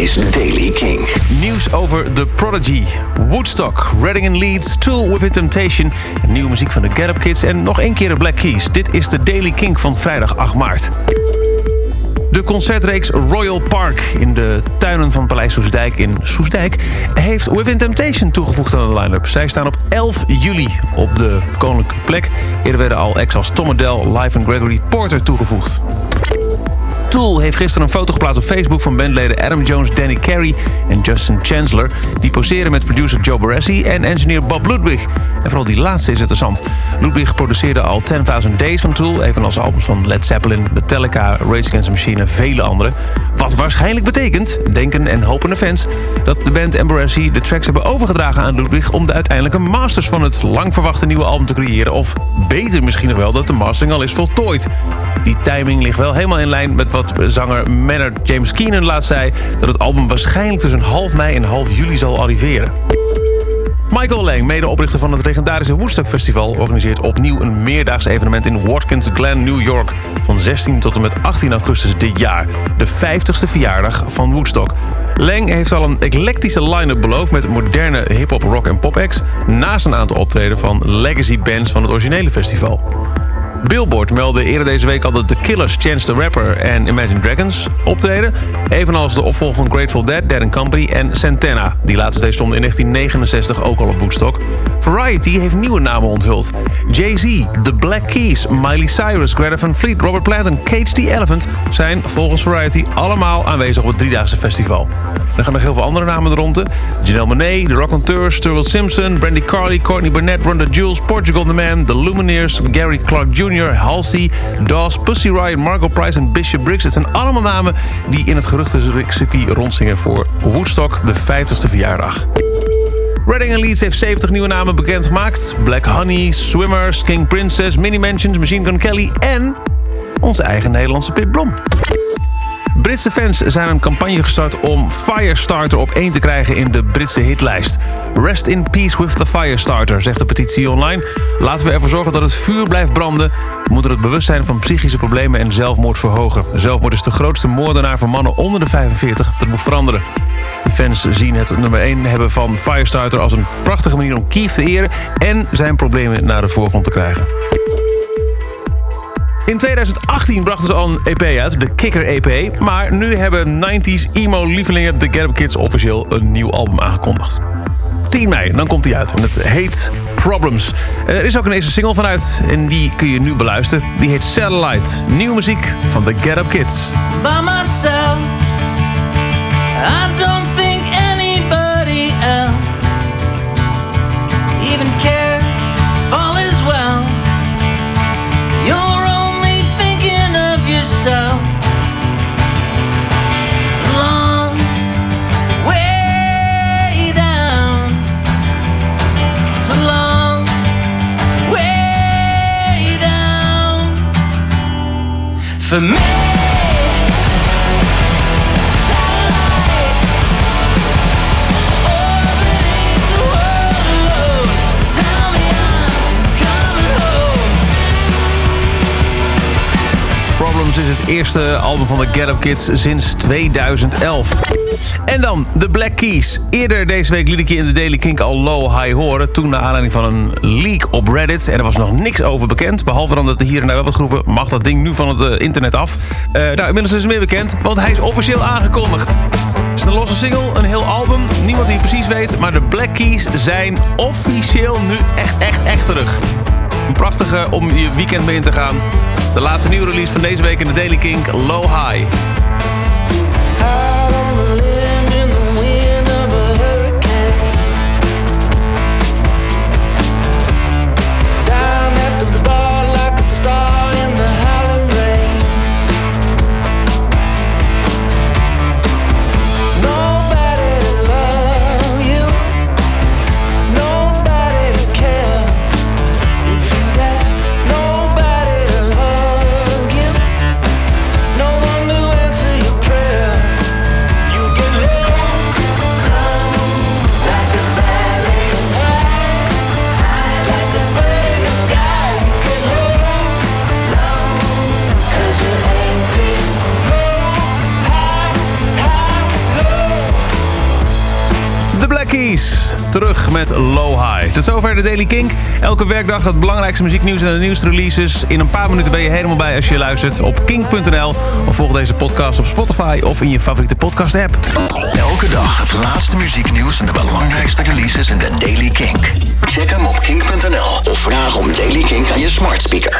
is Daily King. Nieuws over The Prodigy, Woodstock, Reading and Leeds, Tool Within Temptation... nieuwe muziek van de Get Kids en nog één keer de Black Keys. Dit is de Daily King van vrijdag 8 maart. De concertreeks Royal Park in de tuinen van Paleis Soesdijk in Soesdijk... heeft Within Temptation toegevoegd aan de line-up. Zij staan op 11 juli op de koninklijke plek. Eerder werden al acts als Tom Adele, Live en Gregory Porter toegevoegd. Tool heeft gisteren een foto geplaatst op Facebook van bandleden Adam Jones, Danny Carey en Justin Chancellor. Die poseren met producer Joe Barassi en engineer Bob Ludwig. En vooral die laatste is interessant. Ludwig produceerde al 10.000 Days van Tool, evenals albums van Led Zeppelin, Metallica, Rage Against the Machine en vele andere. Wat waarschijnlijk betekent, denken en hopende fans, dat de band en Barassi de tracks hebben overgedragen aan Ludwig om de uiteindelijke masters van het lang verwachte nieuwe album te creëren. Of beter misschien nog wel dat de mastering al is voltooid. Die timing ligt wel helemaal in lijn met wat zanger Maynard James Keenan laatst zei... dat het album waarschijnlijk tussen half mei en half juli zal arriveren. Michael Lang, medeoprichter van het legendarische Woodstock Festival... organiseert opnieuw een meerdaags evenement in Watkins Glen, New York... van 16 tot en met 18 augustus dit jaar. De 50ste verjaardag van Woodstock. Lang heeft al een eclectische line-up beloofd... met moderne hip-hop, rock en pop-acts... naast een aantal optreden van legacy bands van het originele festival. Billboard meldde eerder deze week al dat The Killers, Chance the Rapper en Imagine Dragons optreden. Evenals de opvolger van Grateful Dead, Dead Company en Santana. Die laatste stonden in 1969 ook al op Woodstock. Variety heeft nieuwe namen onthuld. Jay-Z, The Black Keys, Miley Cyrus, Greta Van Fleet, Robert Plant en Cage the Elephant... zijn volgens Variety allemaal aanwezig op het driedaagse festival. Er gaan nog heel veel andere namen er rond. Janelle Monáe, The Raconteurs, Sturgill Simpson, Brandy Carly, Courtney Burnett, Ronda Jules, Portugal The Man, The Lumineers, Gary Clark Jr., Halsey, Dawes, Pussy Riot, Margot Price en Bishop Briggs. Het zijn allemaal namen die in het geruchtencircuit rondzingen voor Woodstock, de 50ste verjaardag. Reading Leeds heeft 70 nieuwe namen bekendgemaakt. Black Honey, Swimmers, King Princess, Mini Mansions, Machine Gun Kelly en onze eigen Nederlandse Pip Blom. Britse fans zijn een campagne gestart om Firestarter op 1 te krijgen in de Britse hitlijst. Rest in peace with the Firestarter, zegt de petitie online. Laten we ervoor zorgen dat het vuur blijft branden. We moeten het bewustzijn van psychische problemen en zelfmoord verhogen. Zelfmoord is de grootste moordenaar voor mannen onder de 45. Dat moet veranderen. De fans zien het nummer 1 hebben van Firestarter als een prachtige manier om Keith te eren... en zijn problemen naar de voorgrond te krijgen. In 2018 brachten ze al een EP uit, de Kicker EP. Maar nu hebben 90s emo-lievelingen The Get Up Kids officieel een nieuw album aangekondigd. 10 mei, dan komt hij uit. En het heet Problems. Er is ook een eerste single vanuit en die kun je nu beluisteren. Die heet Satellite. Nieuwe muziek van The Get Up Kids. For me. Eerste album van de Get Up Kids sinds 2011. En dan de Black Keys. Eerder deze week liet ik je in de Daily Kink al Low High horen. Toen naar aanleiding van een leak op Reddit. En er was nog niks over bekend. Behalve dan dat er hier en daar wel wat groepen... mag dat ding nu van het eh, internet af. Eh, nou, inmiddels is het meer bekend, want hij is officieel aangekondigd. Het is een losse single, een heel album. Niemand die het precies weet. Maar de Black Keys zijn officieel nu echt, echt, echt terug. Een prachtige om je weekend mee in te gaan. De laatste nieuwe release van deze week in de Daily Kink, Low High. Terug met Low High. Tot zover de Daily Kink. Elke werkdag het belangrijkste muzieknieuws en de nieuwste releases. In een paar minuten ben je helemaal bij als je luistert op kink.nl. Of volg deze podcast op Spotify of in je favoriete podcast app. Elke dag het laatste muzieknieuws en de belangrijkste releases in de Daily Kink. Check hem op kink.nl of vraag om Daily Kink aan je smart speaker.